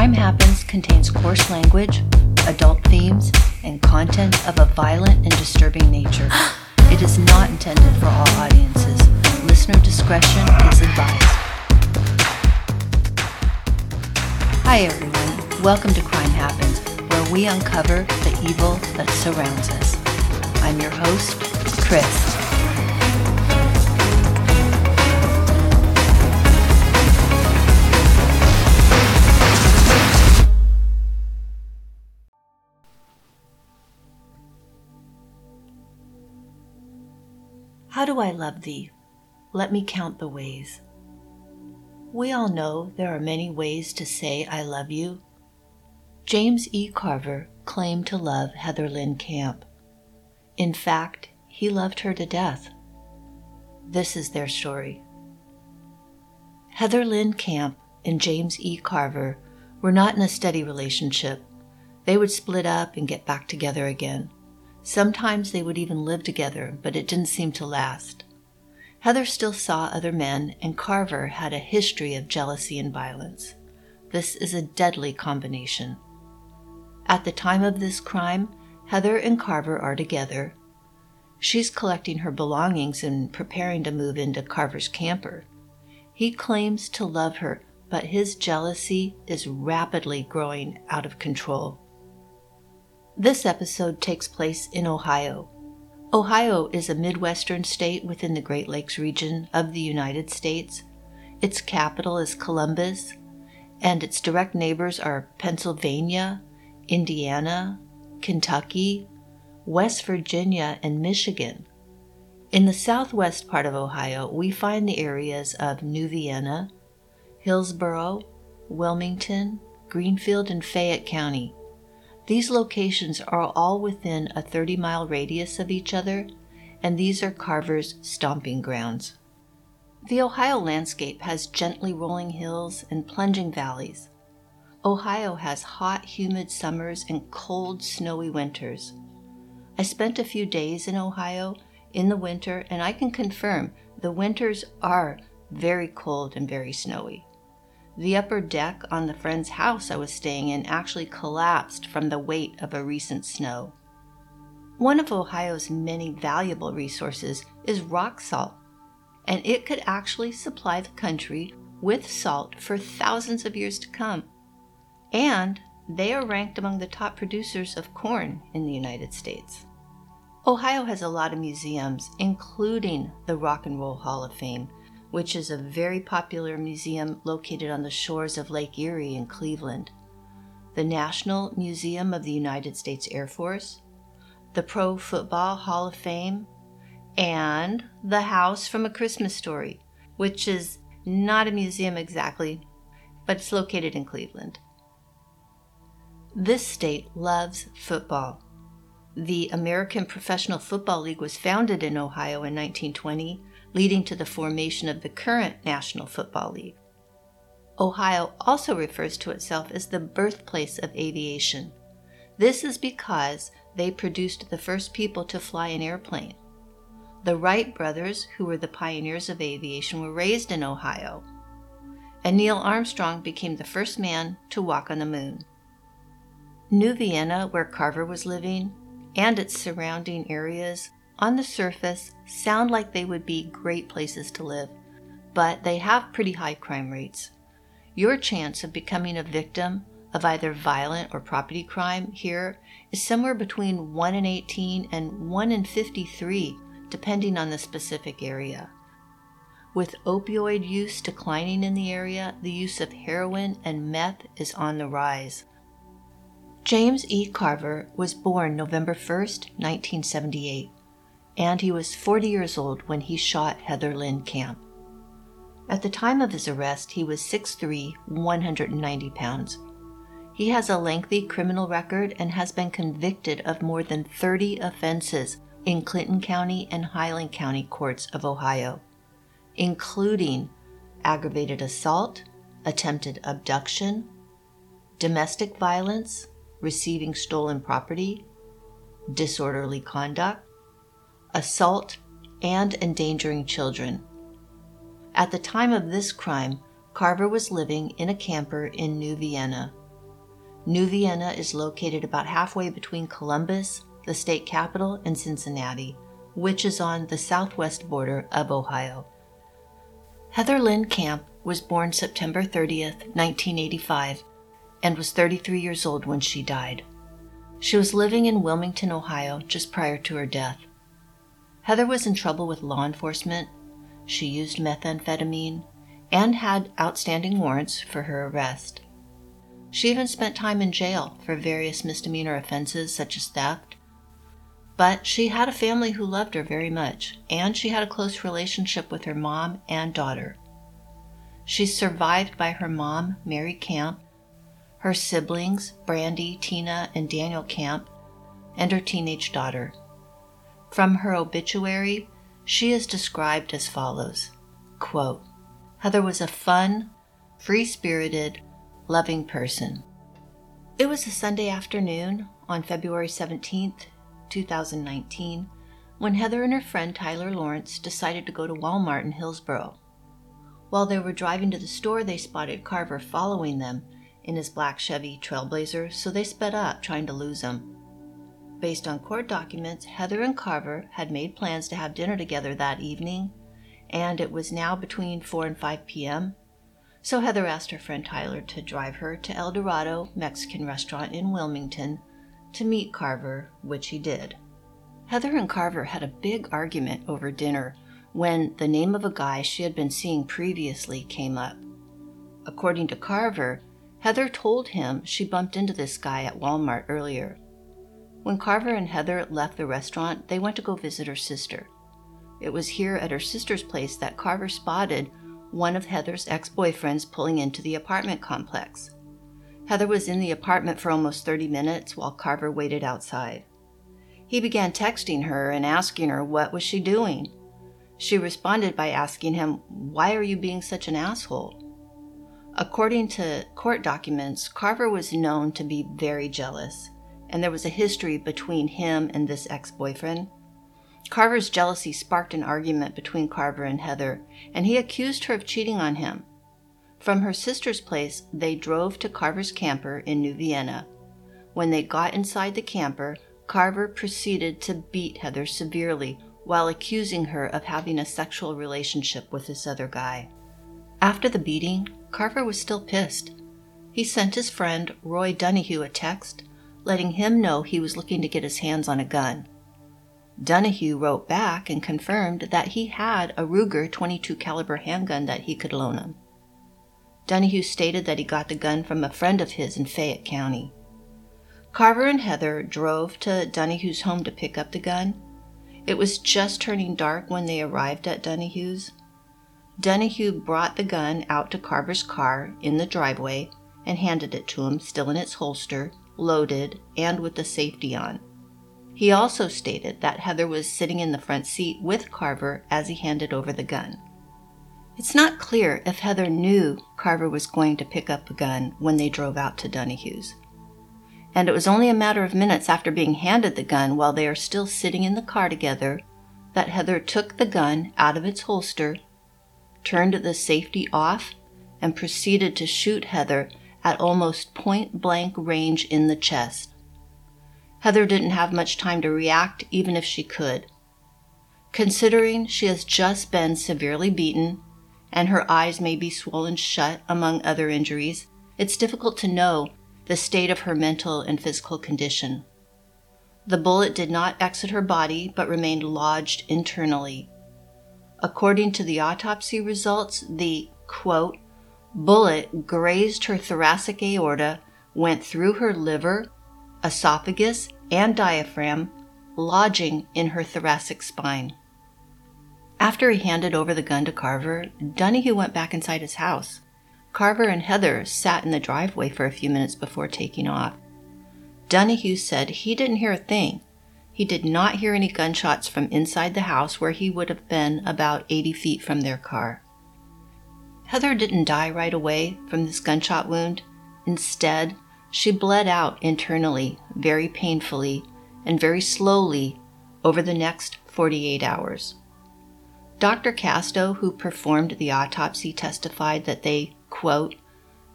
Crime Happens contains coarse language, adult themes, and content of a violent and disturbing nature. It is not intended for all audiences. Listener discretion is advised. Hi, everyone. Welcome to Crime Happens, where we uncover the evil that surrounds us. I'm your host, Chris. I love thee? Let me count the ways. We all know there are many ways to say I love you. James E. Carver claimed to love Heather Lynn Camp. In fact, he loved her to death. This is their story. Heather Lynn Camp and James E. Carver were not in a steady relationship. They would split up and get back together again. Sometimes they would even live together, but it didn't seem to last. Heather still saw other men, and Carver had a history of jealousy and violence. This is a deadly combination. At the time of this crime, Heather and Carver are together. She's collecting her belongings and preparing to move into Carver's camper. He claims to love her, but his jealousy is rapidly growing out of control. This episode takes place in Ohio. Ohio is a Midwestern state within the Great Lakes region of the United States. Its capital is Columbus, and its direct neighbors are Pennsylvania, Indiana, Kentucky, West Virginia, and Michigan. In the southwest part of Ohio, we find the areas of New Vienna, Hillsboro, Wilmington, Greenfield, and Fayette County. These locations are all within a 30 mile radius of each other, and these are Carver's stomping grounds. The Ohio landscape has gently rolling hills and plunging valleys. Ohio has hot, humid summers and cold, snowy winters. I spent a few days in Ohio in the winter, and I can confirm the winters are very cold and very snowy. The upper deck on the friend's house I was staying in actually collapsed from the weight of a recent snow. One of Ohio's many valuable resources is rock salt, and it could actually supply the country with salt for thousands of years to come. And they are ranked among the top producers of corn in the United States. Ohio has a lot of museums, including the Rock and Roll Hall of Fame, which is a very popular museum located on the shores of Lake Erie in Cleveland, the National Museum of the United States Air Force, the Pro Football Hall of Fame, and the House from A Christmas Story, which is not a museum exactly, but it's located in Cleveland. This state loves football. The American Professional Football League was founded in Ohio in 1920 leading to the formation of the current National Football League. Ohio also refers to itself as the birthplace of aviation. This is because they produced the first people to fly an airplane. The Wright brothers, who were the pioneers of aviation, were raised in Ohio. And Neil Armstrong became the first man to walk on the moon. New Vienna, where Carver was living, and its surrounding areas on the surface sound like they would be great places to live, but they have pretty high crime rates. Your chance of becoming a victim of either violent or property crime here is somewhere between 1 in 18 and 1 in 53, depending on the specific area. With opioid use declining in the area, the use of heroin and meth is on the rise. James E. Carver was born November 1, 1978 and he was 40 years old when he shot Heather Lynn Camp. At the time of his arrest, he was 6'3, 190 pounds. He has a lengthy criminal record and has been convicted of more than 30 offenses in Clinton County and Highland County courts of Ohio, including aggravated assault, attempted abduction, domestic violence, receiving stolen property, disorderly conduct, assault, and endangering children. At the time of this crime, Carver was living in a camper in New Vienna. New Vienna is located about halfway between Columbus, the state capital, and Cincinnati, which is on the southwest border of Ohio. Heather Lynn Camp was born September 30th, 1985, and was 33 years old when she died. She was living in Wilmington, Ohio, just prior to her death. Heather was in trouble with law enforcement. She used methamphetamine and had outstanding warrants for her arrest. She even spent time in jail for various misdemeanor offenses such as theft. But she had a family who loved her very much, and she had a close relationship with her mom and daughter. She's survived by her mom, Mary Camp, her siblings, Brandy, Tina, and Daniel Camp, and her teenage daughter. From her obituary, she is described as follows quote, Heather was a fun, free spirited, loving person. It was a Sunday afternoon on February 17th, 2019, when Heather and her friend Tyler Lawrence decided to go to Walmart in Hillsboro. While they were driving to the store, they spotted Carver following them in his black Chevy Trailblazer, so they sped up, trying to lose him. Based on court documents, Heather and Carver had made plans to have dinner together that evening, and it was now between 4 and 5 p.m. So Heather asked her friend Tyler to drive her to El Dorado Mexican restaurant in Wilmington to meet Carver, which he did. Heather and Carver had a big argument over dinner when the name of a guy she had been seeing previously came up. According to Carver, Heather told him she bumped into this guy at Walmart earlier. When Carver and Heather left the restaurant, they went to go visit her sister. It was here at her sister's place that Carver spotted one of Heather's ex boyfriends pulling into the apartment complex. Heather was in the apartment for almost 30 minutes while Carver waited outside. He began texting her and asking her what was she doing. She responded by asking him, "Why are you being such an asshole?" According to court documents, Carver was known to be very jealous, and there was a history between him and this ex-boyfriend. Carver's jealousy sparked an argument between Carver and Heather, and he accused her of cheating on him. From her sister's place, they drove to Carver's camper in New Vienna. When they got inside the camper, Carver proceeded to beat Heather severely while accusing her of having a sexual relationship with this other guy. After the beating, Carver was still pissed. He sent his friend Roy Donahue a text, letting him know he was looking to get his hands on a gun. Donahue wrote back and confirmed that he had a Ruger 22 caliber handgun that he could loan him. Donahue stated that he got the gun from a friend of his in Fayette County. Carver and Heather drove to Donahue's home to pick up the gun. It was just turning dark when they arrived at Donahue's. Donahue brought the gun out to Carver's car in the driveway and handed it to him, still in its holster, loaded, and with the safety on. He also stated that Heather was sitting in the front seat with Carver as he handed over the gun. It's not clear if Heather knew Carver was going to pick up a gun when they drove out to Donahue's. And it was only a matter of minutes after being handed the gun while they are still sitting in the car together that Heather took the gun out of its holster, turned the safety off, and proceeded to shoot Heather at almost point blank range in the chest. Heather didn't have much time to react, even if she could. Considering she has just been severely beaten and her eyes may be swollen shut, among other injuries, it's difficult to know the state of her mental and physical condition. The bullet did not exit her body but remained lodged internally. According to the autopsy results, the quote, bullet grazed her thoracic aorta, went through her liver, esophagus, and diaphragm, lodging in her thoracic spine. After he handed over the gun to Carver, Donahue went back inside his house. Carver and Heather sat in the driveway for a few minutes before taking off. Donahue said he didn't hear a thing. He did not hear any gunshots from inside the house where he would have been about 80 feet from their car. Heather didn't die right away from this gunshot wound. Instead, she bled out internally, very painfully, and very slowly over the next 48 hours. Dr. Casto, who performed the autopsy, testified that they, quote,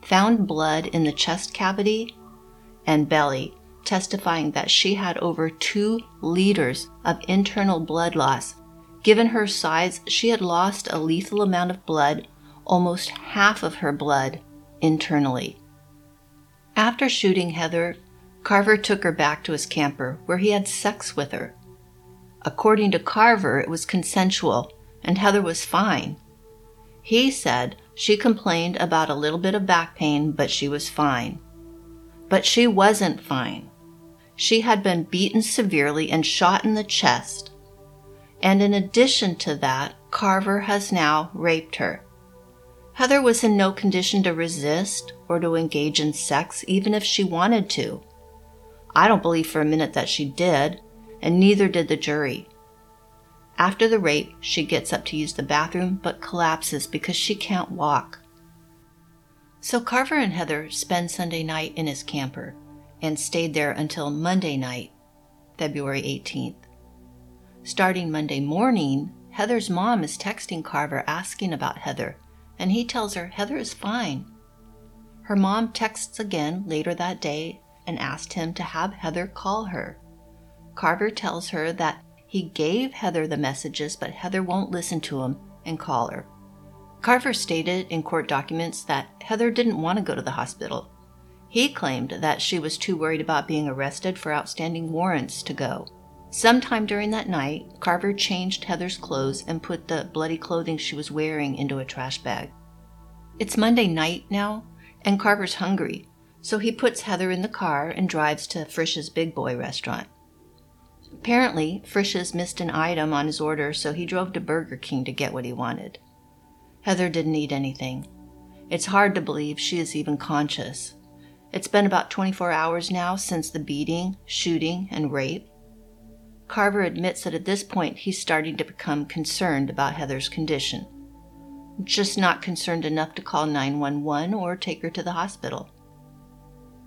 found blood in the chest cavity, and belly, testifying that she had over two liters of internal blood loss. Given her size, she had lost a lethal amount of blood, almost half of her blood, internally. After shooting Heather, Carver took her back to his camper where he had sex with her. According to Carver, it was consensual and Heather was fine. He said she complained about a little bit of back pain, but she was fine. But she wasn't fine. She had been beaten severely and shot in the chest. And in addition to that, Carver has now raped her. Heather was in no condition to resist or to engage in sex, even if she wanted to. I don't believe for a minute that she did, and neither did the jury. After the rape, she gets up to use the bathroom but collapses because she can't walk. So Carver and Heather spend Sunday night in his camper and stayed there until Monday night, February 18th. Starting Monday morning, Heather's mom is texting Carver asking about Heather and he tells her Heather is fine. Her mom texts again later that day and asked him to have Heather call her. Carver tells her that he gave Heather the messages, but Heather won't listen to him and call her. Carver stated in court documents that Heather didn't want to go to the hospital. He claimed that she was too worried about being arrested for outstanding warrants to go. Sometime during that night, Carver changed Heather's clothes and put the bloody clothing she was wearing into a trash bag. It's Monday night now, and Carver's hungry, so he puts Heather in the car and drives to Frisch's Big Boy restaurant. Apparently, Frisch's missed an item on his order, so he drove to Burger King to get what he wanted. Heather didn't eat anything. It's hard to believe she is even conscious. It's been about 24 hours now since the beating, shooting, and rape. Carver admits that at this point he's starting to become concerned about Heather's condition. Just not concerned enough to call 911 or take her to the hospital.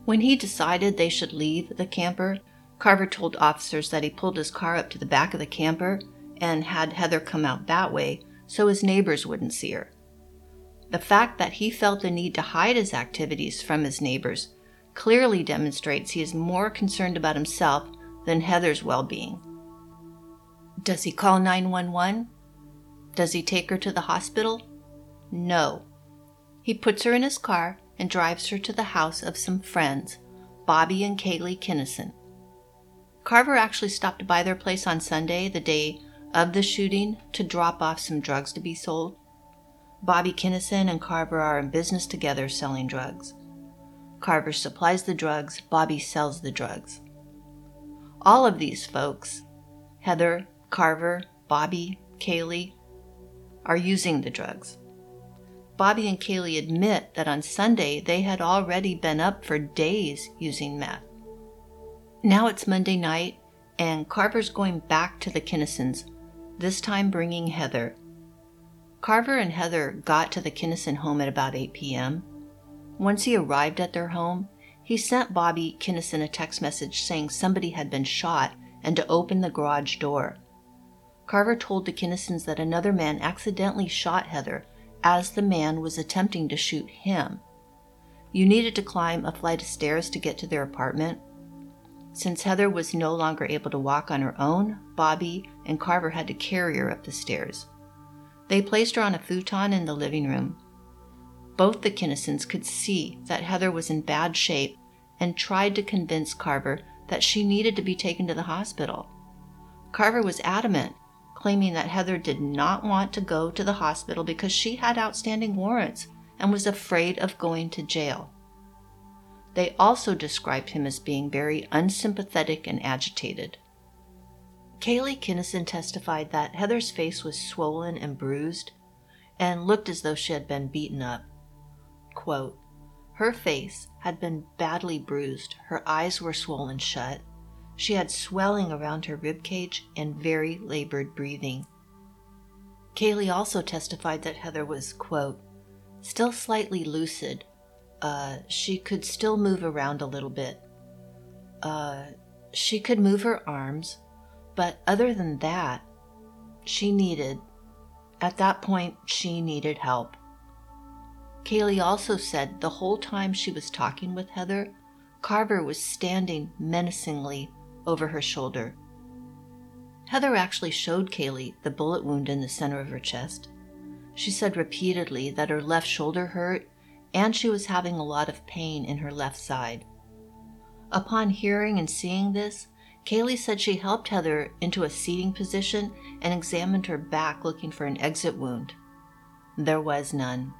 When he decided they should leave the camper, Carver told officers that he pulled his car up to the back of the camper and had Heather come out that way so his neighbors wouldn't see her. The fact that he felt the need to hide his activities from his neighbors clearly demonstrates he is more concerned about himself than Heather's well being. Does he call 911? Does he take her to the hospital? No. He puts her in his car and drives her to the house of some friends, Bobby and Kaylee Kinnison. Carver actually stopped by their place on Sunday, the day of the shooting, to drop off some drugs to be sold. Bobby Kinnison and Carver are in business together selling drugs. Carver supplies the drugs, Bobby sells the drugs. All of these folks, Heather, Carver, Bobby, Kaylee, are using the drugs. Bobby and Kaylee admit that on Sunday they had already been up for days using meth. Now it's Monday night, and Carver's going back to the Kinnisons, this time bringing Heather. Carver and Heather got to the Kinnison home at about 8 p.m. Once he arrived at their home, he sent Bobby Kinnison a text message saying somebody had been shot and to open the garage door. Carver told the Kinnisons that another man accidentally shot Heather as the man was attempting to shoot him. You needed to climb a flight of stairs to get to their apartment. Since Heather was no longer able to walk on her own, Bobby and Carver had to carry her up the stairs. They placed her on a futon in the living room. Both the Kinnisons could see that Heather was in bad shape and tried to convince Carver that she needed to be taken to the hospital. Carver was adamant claiming that Heather did not want to go to the hospital because she had outstanding warrants and was afraid of going to jail. They also described him as being very unsympathetic and agitated. Kaylee Kinnison testified that Heather's face was swollen and bruised and looked as though she had been beaten up. Quote, her face had been badly bruised, her eyes were swollen shut, she had swelling around her rib cage and very labored breathing. Kaylee also testified that Heather was, quote, still slightly lucid. Uh, she could still move around a little bit. Uh, she could move her arms, but other than that, she needed, at that point, she needed help. Kaylee also said the whole time she was talking with Heather, Carver was standing menacingly over her shoulder. Heather actually showed Kaylee the bullet wound in the center of her chest. She said repeatedly that her left shoulder hurt and she was having a lot of pain in her left side. Upon hearing and seeing this, Kaylee said she helped Heather into a seating position and examined her back looking for an exit wound. There was none.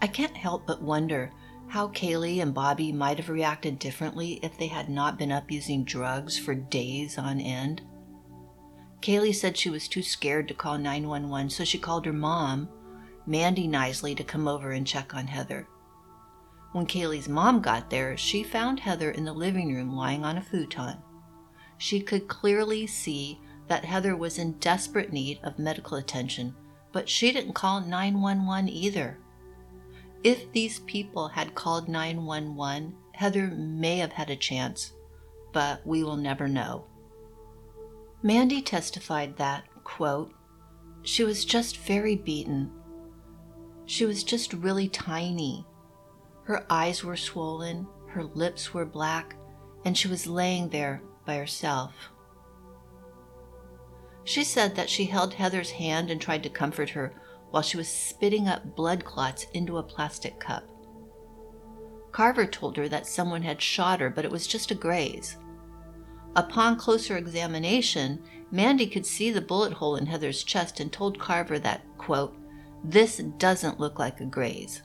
I can't help but wonder how Kaylee and Bobby might have reacted differently if they had not been up using drugs for days on end. Kaylee said she was too scared to call 911, so she called her mom, Mandy Knisely, to come over and check on Heather. When Kaylee's mom got there, she found Heather in the living room lying on a futon. She could clearly see that Heather was in desperate need of medical attention, but she didn't call 911 either. If these people had called 911, Heather may have had a chance, but we will never know. Mandy testified that, quote, she was just very beaten. She was just really tiny. Her eyes were swollen, her lips were black, and she was laying there by herself. She said that she held Heather's hand and tried to comfort her while she was spitting up blood clots into a plastic cup. Carver told her that someone had shot her, but it was just a graze. Upon closer examination, Mandy could see the bullet hole in Heather's chest and told Carver that, quote, this doesn't look like a graze.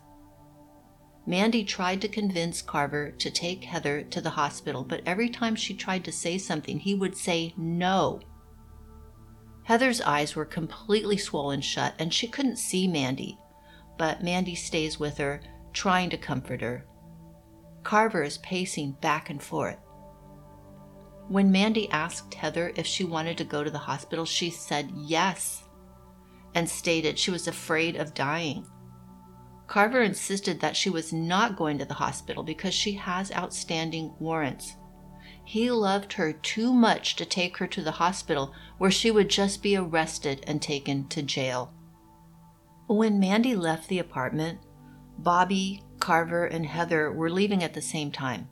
Mandy tried to convince Carver to take Heather to the hospital, but every time she tried to say something, he would say no. Heather's eyes were completely swollen shut and she couldn't see Mandy, but Mandy stays with her, trying to comfort her. Carver is pacing back and forth. When Mandy asked Heather if she wanted to go to the hospital, she said yes and stated she was afraid of dying. Carver insisted that she was not going to the hospital because she has outstanding warrants. He loved her too much to take her to the hospital where she would just be arrested and taken to jail. When Mandy left the apartment, Bobby, Carver, and Heather were leaving at the same time.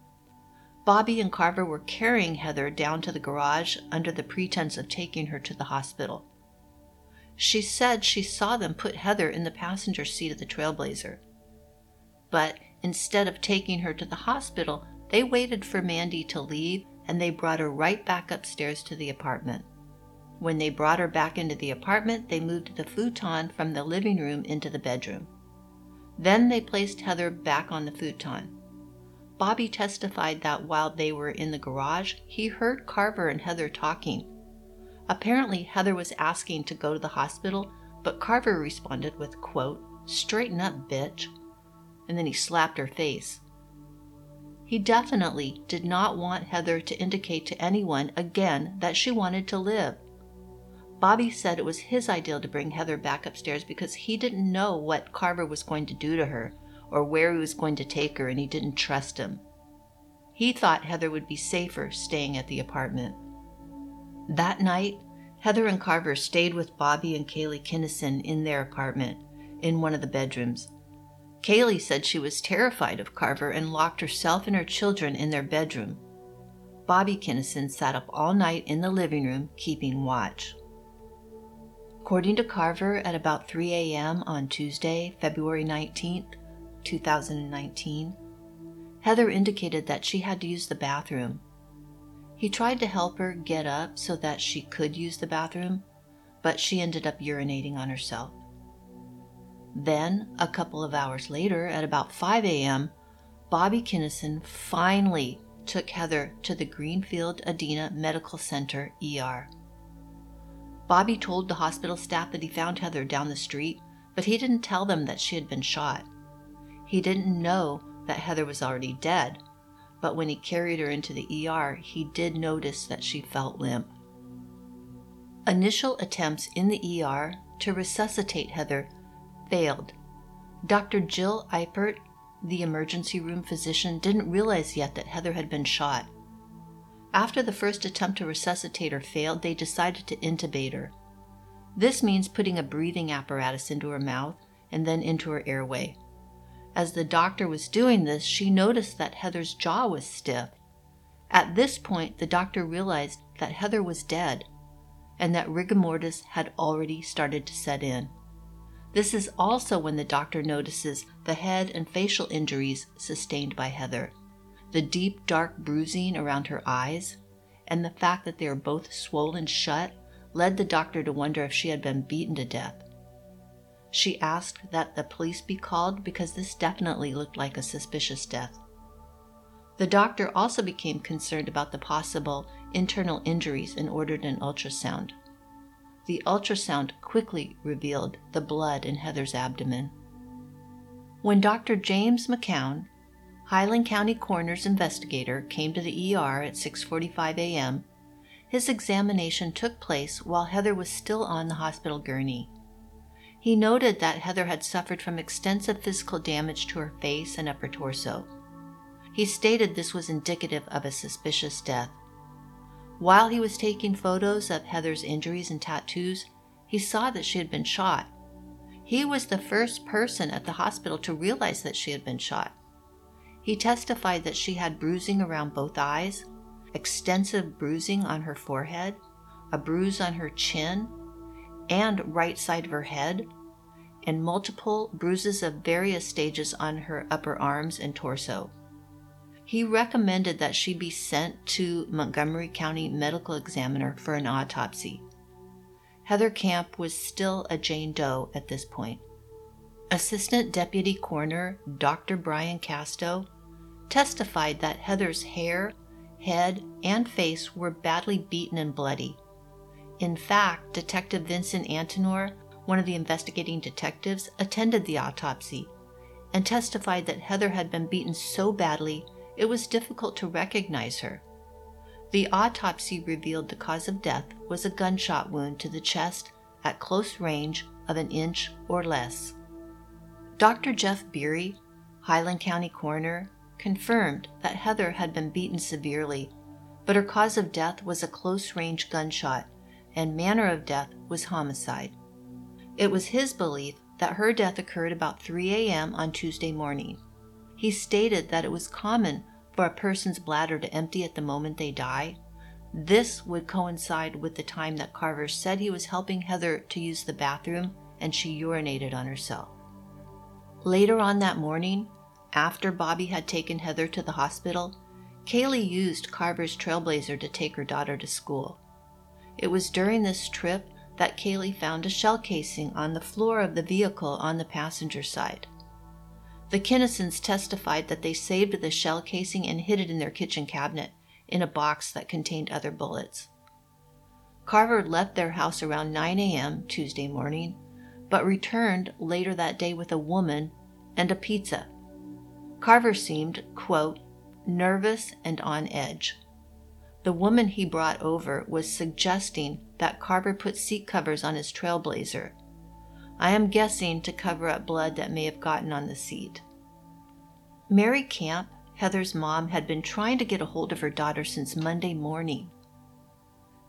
Bobby and Carver were carrying Heather down to the garage under the pretense of taking her to the hospital. She said she saw them put Heather in the passenger seat of the Trailblazer. But instead of taking her to the hospital, they waited for Mandy to leave and they brought her right back upstairs to the apartment. When they brought her back into the apartment, they moved the futon from the living room into the bedroom. Then they placed Heather back on the futon. Bobby testified that while they were in the garage, he heard Carver and Heather talking. Apparently, Heather was asking to go to the hospital, but Carver responded with, quote, Straighten up, bitch. And then he slapped her face. He definitely did not want Heather to indicate to anyone again that she wanted to live. Bobby said it was his idea to bring Heather back upstairs because he didn't know what Carver was going to do to her or where he was going to take her, and he didn't trust him. He thought Heather would be safer staying at the apartment. That night, Heather and Carver stayed with Bobby and Kaylee Kinnison in their apartment, in one of the bedrooms. Kaylee said she was terrified of Carver and locked herself and her children in their bedroom. Bobby Kinnison sat up all night in the living room keeping watch. According to Carver, at about 3 a.m. on Tuesday, February 19, 2019, Heather indicated that she had to use the bathroom. He tried to help her get up so that she could use the bathroom, but she ended up urinating on herself. Then, a couple of hours later, at about 5 a.m., Bobby Kinnison finally took Heather to the Greenfield Adena Medical Center ER. Bobby told the hospital staff that he found Heather down the street, but he didn't tell them that she had been shot. He didn't know that Heather was already dead, but when he carried her into the ER, he did notice that she felt limp. Initial attempts in the ER to resuscitate Heather failed. Dr. Jill Eipert, the emergency room physician, didn't realize yet that Heather had been shot. After the first attempt to resuscitate her failed, they decided to intubate her. This means putting a breathing apparatus into her mouth and then into her airway. As the doctor was doing this, she noticed that Heather's jaw was stiff. At this point, the doctor realized that Heather was dead and that rigor mortis had already started to set in. This is also when the doctor notices the head and facial injuries sustained by Heather, the deep dark bruising around her eyes, and the fact that they are both swollen shut led the doctor to wonder if she had been beaten to death. She asked that the police be called because this definitely looked like a suspicious death. The doctor also became concerned about the possible internal injuries and ordered an ultrasound. The ultrasound quickly revealed the blood in Heather's abdomen. When Dr. James McCown, Highland County Coroner's investigator, came to the ER at 6:45 a.m., his examination took place while Heather was still on the hospital gurney. He noted that Heather had suffered from extensive physical damage to her face and upper torso. He stated this was indicative of a suspicious death. While he was taking photos of Heather's injuries and tattoos, he saw that she had been shot. He was the first person at the hospital to realize that she had been shot. He testified that she had bruising around both eyes, extensive bruising on her forehead, a bruise on her chin, and right side of her head, and multiple bruises of various stages on her upper arms and torso. He recommended that she be sent to Montgomery County Medical Examiner for an autopsy. Heather Camp was still a Jane Doe at this point. Assistant Deputy Coroner Dr. Brian Casto testified that Heather's hair, head, and face were badly beaten and bloody. In fact, Detective Vincent Antinor, one of the investigating detectives, attended the autopsy and testified that Heather had been beaten so badly it was difficult to recognize her. The autopsy revealed the cause of death was a gunshot wound to the chest at close range of an inch or less. Dr. Jeff Beery, Highland County coroner, confirmed that Heather had been beaten severely, but her cause of death was a close range gunshot and manner of death was homicide. It was his belief that her death occurred about 3 a.m. on Tuesday morning. He stated that it was common for a person's bladder to empty at the moment they die. This would coincide with the time that Carver said he was helping Heather to use the bathroom and she urinated on herself. Later on that morning, after Bobby had taken Heather to the hospital, Kaylee used Carver's Trailblazer to take her daughter to school. It was during this trip that Kaylee found a shell casing on the floor of the vehicle on the passenger side. The Kinnisons testified that they saved the shell casing and hid it in their kitchen cabinet in a box that contained other bullets. Carver left their house around 9 a.m. Tuesday morning, but returned later that day with a woman and a pizza. Carver seemed, quote, nervous and on edge. The woman he brought over was suggesting that Carver put seat covers on his trailblazer. I am guessing to cover up blood that may have gotten on the seat. Mary Camp, Heather's mom, had been trying to get a hold of her daughter since Monday morning.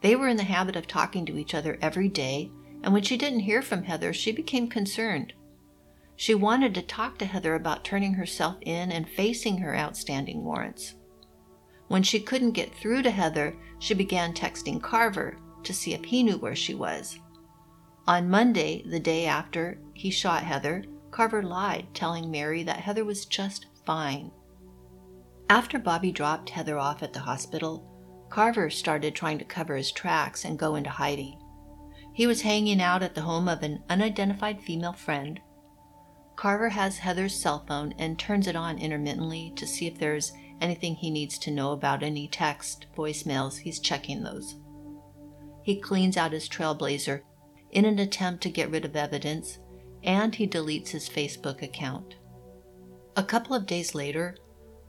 They were in the habit of talking to each other every day, and when she didn't hear from Heather, she became concerned. She wanted to talk to Heather about turning herself in and facing her outstanding warrants. When she couldn't get through to Heather, she began texting Carver to see if he knew where she was. On Monday, the day after he shot Heather, Carver lied, telling Mary that Heather was just fine. After Bobby dropped Heather off at the hospital, Carver started trying to cover his tracks and go into hiding. He was hanging out at the home of an unidentified female friend. Carver has Heather's cell phone and turns it on intermittently to see if there's anything he needs to know about any text, voicemails, he's checking those. He cleans out his Trailblazer in an attempt to get rid of evidence, and he deletes his Facebook account. A couple of days later,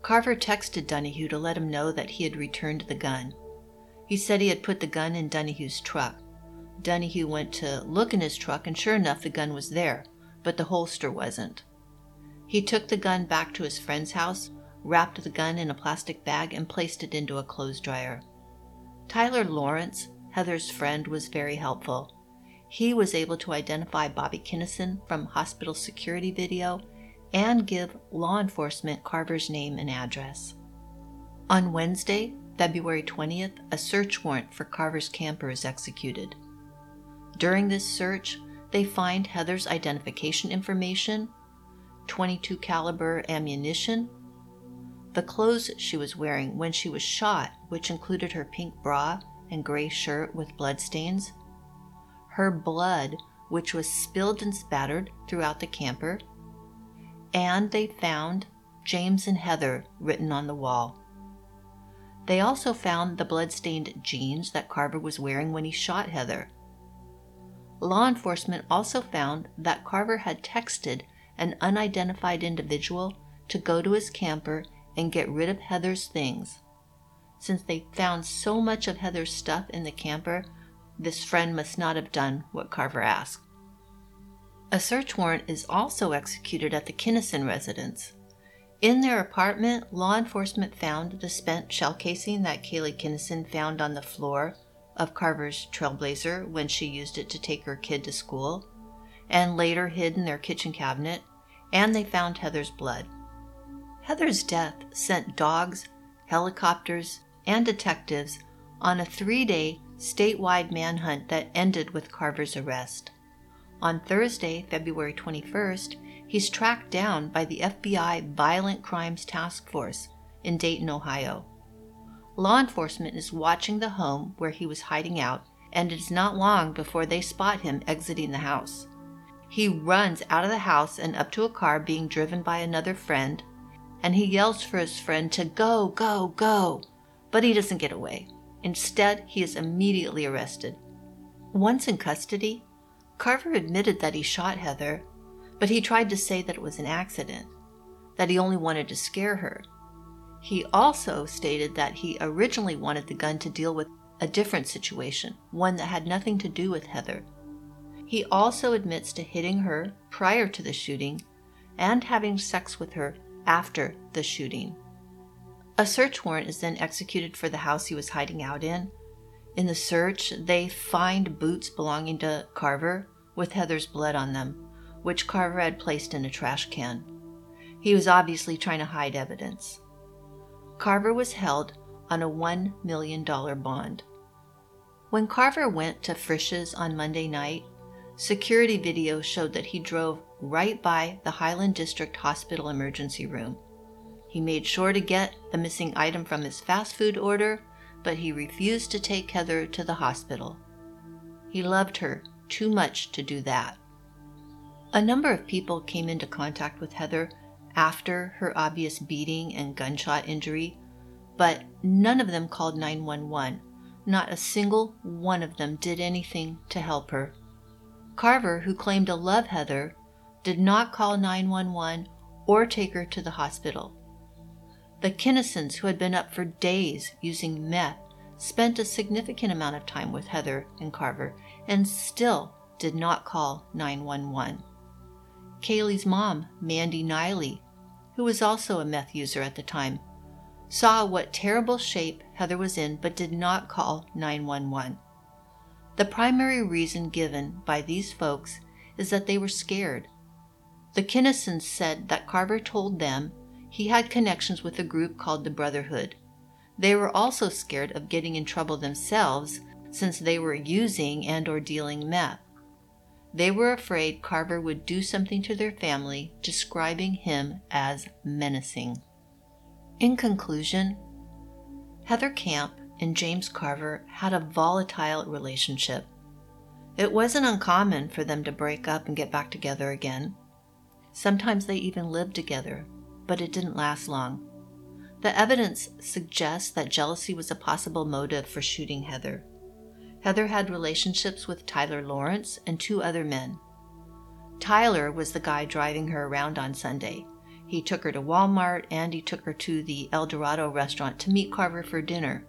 Carver texted Donahue to let him know that he had returned the gun. He said he had put the gun in Donahue's truck. Donahue went to look in his truck, and sure enough, the gun was there, but the holster wasn't. He took the gun back to his friend's house wrapped the gun in a plastic bag, and placed it into a clothes dryer. Tyler Lawrence, Heather's friend, was very helpful. He was able to identify Bobby Kinnison from hospital security video, and give law enforcement Carver's name and address. On Wednesday, February 20th, a search warrant for Carver's camper is executed. During this search, they find Heather's identification information, 22 caliber ammunition, the clothes she was wearing when she was shot, which included her pink bra and gray shirt with bloodstains, her blood, which was spilled and spattered throughout the camper, and they found James and Heather written on the wall. They also found the blood-stained jeans that Carver was wearing when he shot Heather. Law enforcement also found that Carver had texted an unidentified individual to go to his camper and get rid of Heather's things. Since they found so much of Heather's stuff in the camper, this friend must not have done what Carver asked. A search warrant is also executed at the Kinnison residence. In their apartment, law enforcement found the spent shell casing that Kaylee Kinnison found on the floor of Carver's Trailblazer when she used it to take her kid to school, and later hid in their kitchen cabinet, and they found Heather's blood. Heather's death sent dogs, helicopters, and detectives on a three day statewide manhunt that ended with Carver's arrest. On Thursday, February 21st, he's tracked down by the FBI Violent Crimes Task Force in Dayton, Ohio. Law enforcement is watching the home where he was hiding out, and it is not long before they spot him exiting the house. He runs out of the house and up to a car being driven by another friend, and he yells for his friend to go, go, go, but he doesn't get away. Instead, he is immediately arrested. Once in custody, Carver admitted that he shot Heather, but he tried to say that it was an accident, that he only wanted to scare her. He also stated that he originally wanted the gun to deal with a different situation, one that had nothing to do with Heather. He also admits to hitting her prior to the shooting and having sex with her after the shooting. A search warrant is then executed for the house he was hiding out in. In the search, they find boots belonging to Carver with Heather's blood on them, which Carver had placed in a trash can. He was obviously trying to hide evidence. Carver was held on a $1 million bond. When Carver went to Frisch's on Monday night, security video showed that he drove right by the Highland District Hospital emergency room. He made sure to get the missing item from his fast food order, but he refused to take Heather to the hospital. He loved her too much to do that. A number of people came into contact with Heather after her obvious beating and gunshot injury, but none of them called 911. Not a single one of them did anything to help her. Carver, who claimed to love Heather, did not call 911 or take her to the hospital. The Kinnisons, who had been up for days using meth, spent a significant amount of time with Heather and Carver and still did not call 911. Kaylee's mom, Mandy Niley, who was also a meth user at the time, saw what terrible shape Heather was in but did not call 911. The primary reason given by these folks is that they were scared. The Kinnisons said that Carver told them he had connections with a group called the Brotherhood. They were also scared of getting in trouble themselves since they were using and or dealing meth. They were afraid Carver would do something to their family, describing him as menacing. In conclusion, Heather Camp and James Carver had a volatile relationship. It wasn't uncommon for them to break up and get back together again. Sometimes they even lived together, but it didn't last long. The evidence suggests that jealousy was a possible motive for shooting Heather. Heather had relationships with Tyler Lawrence and two other men. Tyler was the guy driving her around on Sunday. He took her to Walmart and he took her to the El Dorado restaurant to meet Carver for dinner.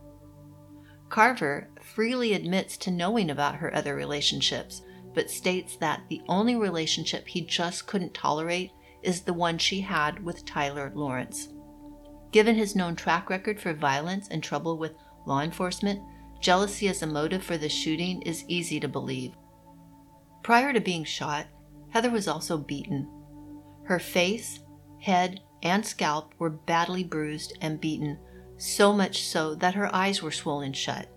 Carver freely admits to knowing about her other relationships, but states that the only relationship he just couldn't tolerate is the one she had with Tyler Lawrence. Given his known track record for violence and trouble with law enforcement, jealousy as a motive for the shooting is easy to believe. Prior to being shot, Heather was also beaten. Her face, head, and scalp were badly bruised and beaten, so much so that her eyes were swollen shut.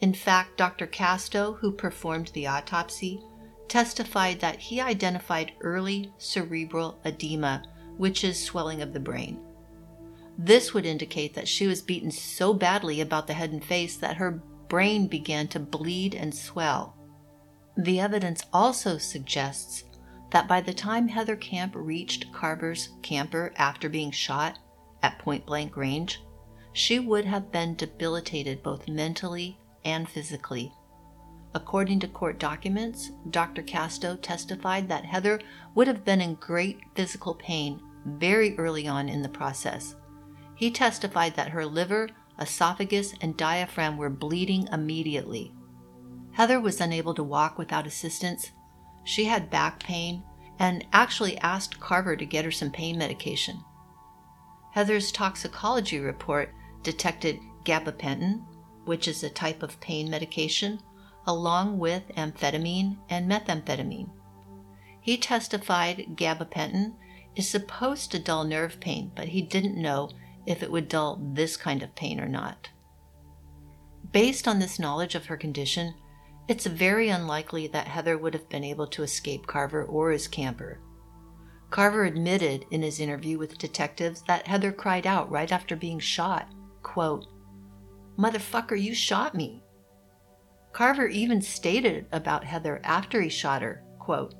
In fact, Dr. Casto, who performed the autopsy, testified that he identified early cerebral edema, which is swelling of the brain. This would indicate that she was beaten so badly about the head and face that her brain began to bleed and swell. The evidence also suggests that by the time Heather Camp reached Carver's camper after being shot at point blank range, she would have been debilitated both mentally and physically. According to court documents, Dr. Casto testified that Heather would have been in great physical pain very early on in the process. He testified that her liver, esophagus, and diaphragm were bleeding immediately. Heather was unable to walk without assistance. She had back pain and actually asked Carver to get her some pain medication. Heather's toxicology report detected gabapentin, which is a type of pain medication, along with amphetamine and methamphetamine. He testified gabapentin is supposed to dull nerve pain, but he didn't know if it would dull this kind of pain or not. Based on this knowledge of her condition, it's very unlikely that Heather would have been able to escape Carver or his camper. Carver admitted in his interview with detectives that Heather cried out right after being shot, quote, Motherfucker, you shot me. Carver even stated about Heather after he shot her, quote,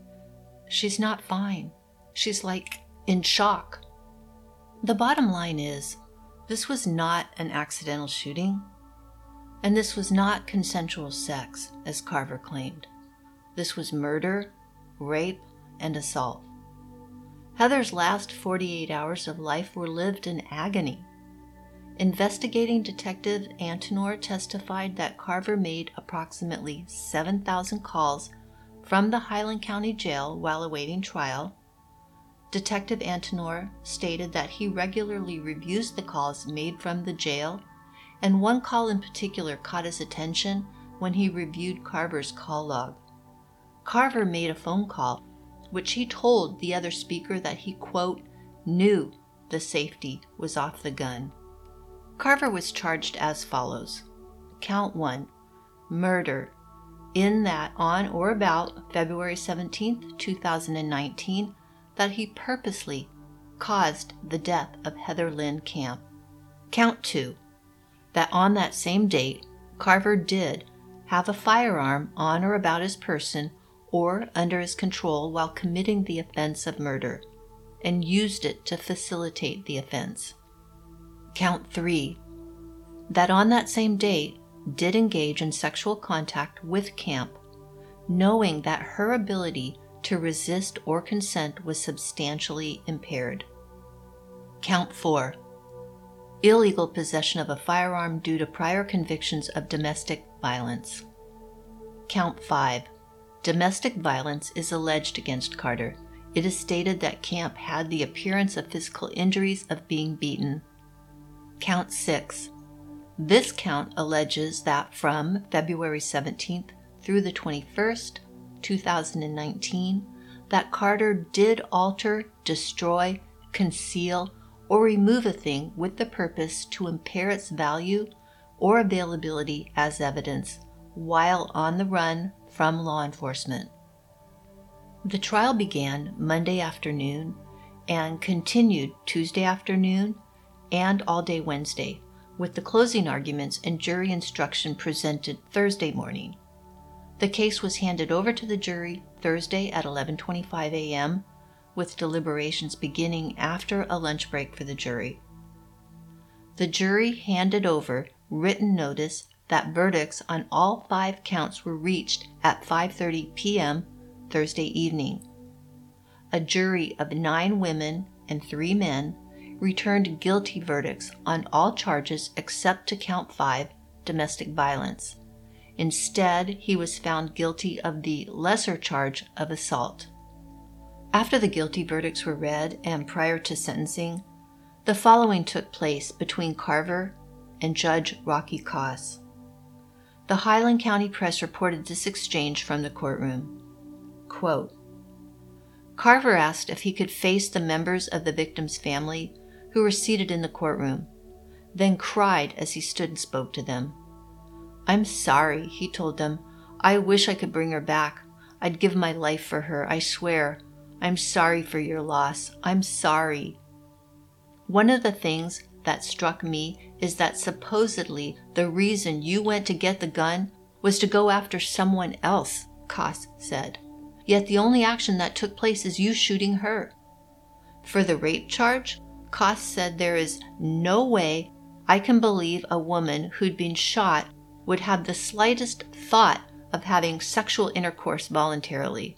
She's not fine. She's like in shock. The bottom line is this was not an accidental shooting, and this was not consensual sex, as Carver claimed. This was murder, rape, and assault. Heather's last 48 hours of life were lived in agony. Investigating Detective Antenor testified that Carver made approximately 7,000 calls from the Highland County Jail while awaiting trial. Detective Antenor stated that he regularly reviews the calls made from the jail, and one call in particular caught his attention when he reviewed Carver's call log. Carver made a phone call, which he told the other speaker that he, quote, knew the safety was off the gun. Carver was charged as follows Count 1 Murder, in that on or about February 17, 2019, that he purposely caused the death of Heather Lynn Camp. Count 2 that on that same date, Carver did have a firearm on or about his person or under his control while committing the offense of murder and used it to facilitate the offense. Count three, that on that same date did engage in sexual contact with Camp, knowing that her ability to resist or consent was substantially impaired. Count four, illegal possession of a firearm due to prior convictions of domestic violence. Count 5. Domestic violence is alleged against Carter. It is stated that Camp had the appearance of physical injuries of being beaten Count 6. This count alleges that from February 17th through the 21st, 2019, that Carter did alter, destroy, conceal, or remove a thing with the purpose to impair its value or availability as evidence while on the run from law enforcement. The trial began Monday afternoon and continued Tuesday afternoon and all day Wednesday, with the closing arguments and jury instruction presented Thursday morning. The case was handed over to the jury Thursday at 11:25 a.m., with deliberations beginning after a lunch break for the jury. The jury handed over written notice that verdicts on all 5 counts were reached at 5:30 p.m. Thursday evening. A jury of 9 women and 3 men returned guilty verdicts on all charges except to count five domestic violence. Instead, he was found guilty of the lesser charge of assault. After the guilty verdicts were read and prior to sentencing, the following took place between Carver and Judge Rocky Coss. The Highland County Press reported this exchange from the courtroom. Quote, Carver asked if he could face the members of the victim's family who were seated in the courtroom, then cried as he stood and spoke to them. I'm sorry, he told them. I wish I could bring her back. I'd give my life for her, I swear. I'm sorry for your loss. I'm sorry. One of the things that struck me is that supposedly the reason you went to get the gun was to go after someone else, Coss said. Yet the only action that took place is you shooting her. For the rape charge, Coss said there is no way I can believe a woman who'd been shot would have the slightest thought of having sexual intercourse voluntarily.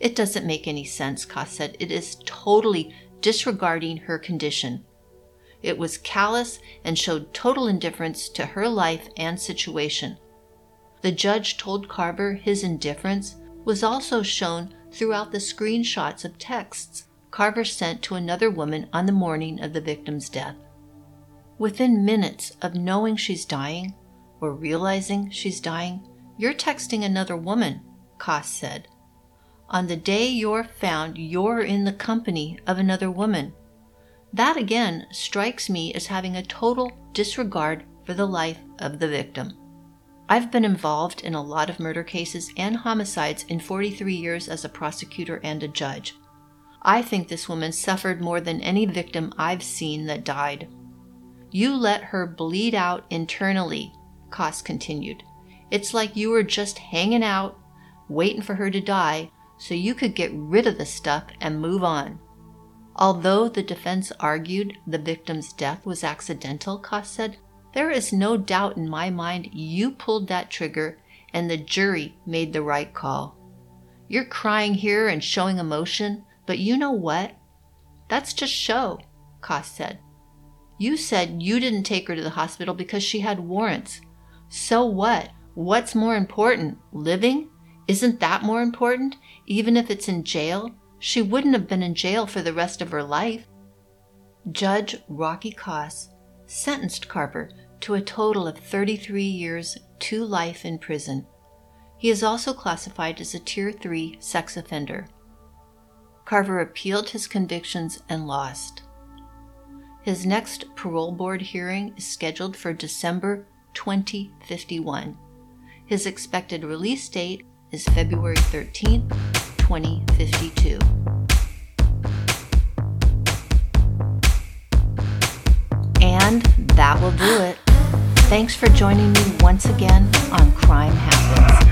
It doesn't make any sense, Coss said. It is totally disregarding her condition. It was callous and showed total indifference to her life and situation. The judge told Carver his indifference was also shown throughout the screenshots of texts Carver sent to another woman on the morning of the victim's death. Within minutes of knowing she's dying or realizing she's dying, you're texting another woman, Coss said. On the day you're found, you're in the company of another woman. That again strikes me as having a total disregard for the life of the victim. I've been involved in a lot of murder cases and homicides in 43 years as a prosecutor and a judge. I think this woman suffered more than any victim I've seen that died. You let her bleed out internally, Coss continued. It's like you were just hanging out, waiting for her to die so you could get rid of the stuff and move on. Although the defense argued the victim's death was accidental, Coss said, there is no doubt in my mind you pulled that trigger and the jury made the right call. You're crying here and showing emotion, but you know what? That's just show, Coss said. You said you didn't take her to the hospital because she had warrants. So what? What's more important? Living? Isn't that more important? Even if it's in jail? She wouldn't have been in jail for the rest of her life. Judge Rocky Coss sentenced Carper to a total of 33 years to life in prison. He is also classified as a Tier 3 sex offender. Carver appealed his convictions and lost. His next parole board hearing is scheduled for December 2051. His expected release date is February 13, 2052. And that will do it. Thanks for joining me once again on Crime Happens.